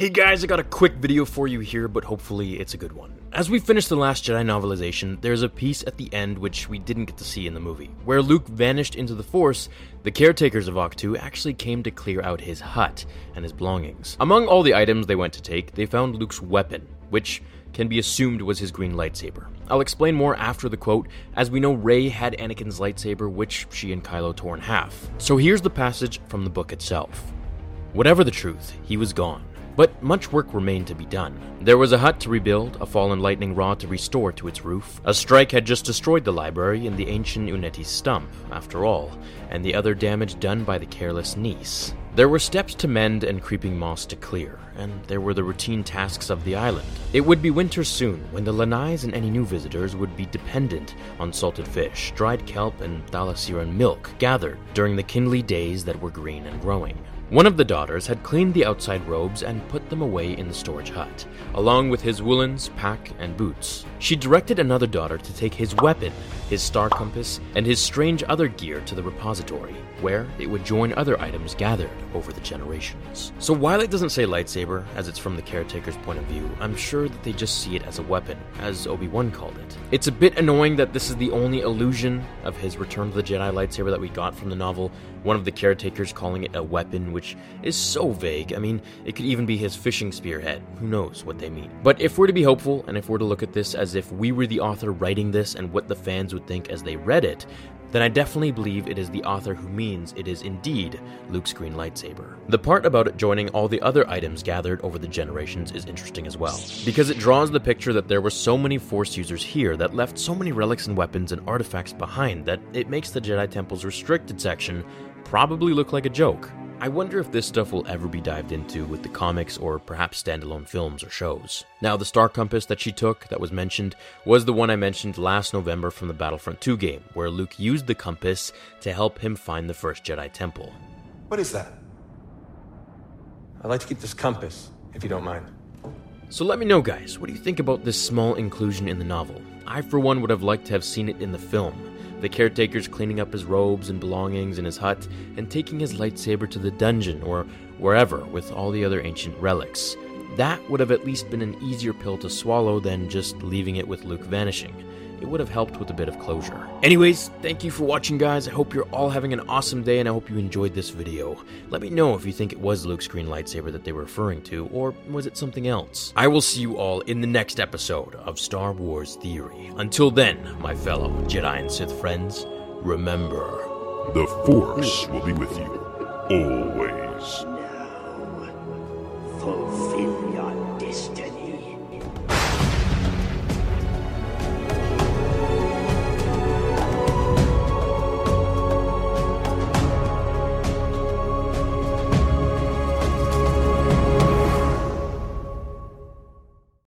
Hey guys, I got a quick video for you here, but hopefully it's a good one. As we finish The Last Jedi novelization, there's a piece at the end which we didn't get to see in the movie. Where Luke vanished into the Force, the caretakers of Ahch-To actually came to clear out his hut and his belongings. Among all the items they went to take, they found Luke's weapon, which can be assumed was his green lightsaber. I'll explain more after the quote, as we know Rey had Anakin's lightsaber, which she and Kylo tore in half. So here's the passage from the book itself. Whatever the truth, he was gone. But much work remained to be done. There was a hut to rebuild, a fallen lightning rod to restore to its roof. A strike had just destroyed the library and the ancient Uneti stump, after all, and the other damage done by the careless niece. There were steps to mend and creeping moss to clear, and there were the routine tasks of the island. It would be winter soon, when the Lanais and any new visitors would be dependent on salted fish, dried kelp, and thalassiran milk gathered during the kindly days that were green and growing. One of the daughters had cleaned the outside robes and put them away in the storage hut, along with his woolens, pack, and boots. She directed another daughter to take his weapon, his star compass, and his strange other gear to the repository, where it would join other items gathered over the generations. So while it doesn't say lightsaber, as it's from the caretaker's point of view, I'm sure that they just see it as a weapon, as Obi-Wan called it. It's a bit annoying that this is the only illusion of his Return to the Jedi lightsaber that we got from the novel, one of the caretakers calling it a weapon, which is so vague. I mean, it could even be his fishing spearhead. Who knows what they mean? But if we're to be hopeful, and if we're to look at this as if we were the author writing this and what the fans would think as they read it, then I definitely believe it is the author who means it is indeed Luke's green lightsaber. The part about it joining all the other items gathered over the generations is interesting as well, because it draws the picture that there were so many Force users here that left so many relics and weapons and artifacts behind that it makes the Jedi Temple's restricted section probably look like a joke. I wonder if this stuff will ever be dived into with the comics or perhaps standalone films or shows. Now, the star compass that she took that was mentioned was the one I mentioned last November from the Battlefront 2 game, where Luke used the compass to help him find the first Jedi Temple. What is that? I'd like to keep this compass, if you don't mind. So let me know, guys, what do you think about this small inclusion in the novel? I, for one, would have liked to have seen it in the film the caretakers cleaning up his robes and belongings in his hut and taking his lightsaber to the dungeon or wherever with all the other ancient relics. That would have at least been an easier pill to swallow than just leaving it with Luke vanishing it would have helped with a bit of closure. Anyways, thank you for watching, guys. I hope you're all having an awesome day, and I hope you enjoyed this video. Let me know if you think it was Luke's green lightsaber that they were referring to, or was it something else? I will see you all in the next episode of Star Wars Theory. Until then, my fellow Jedi and Sith friends, remember... The Force hmm. will be with you, always. Now, fulfill your destiny.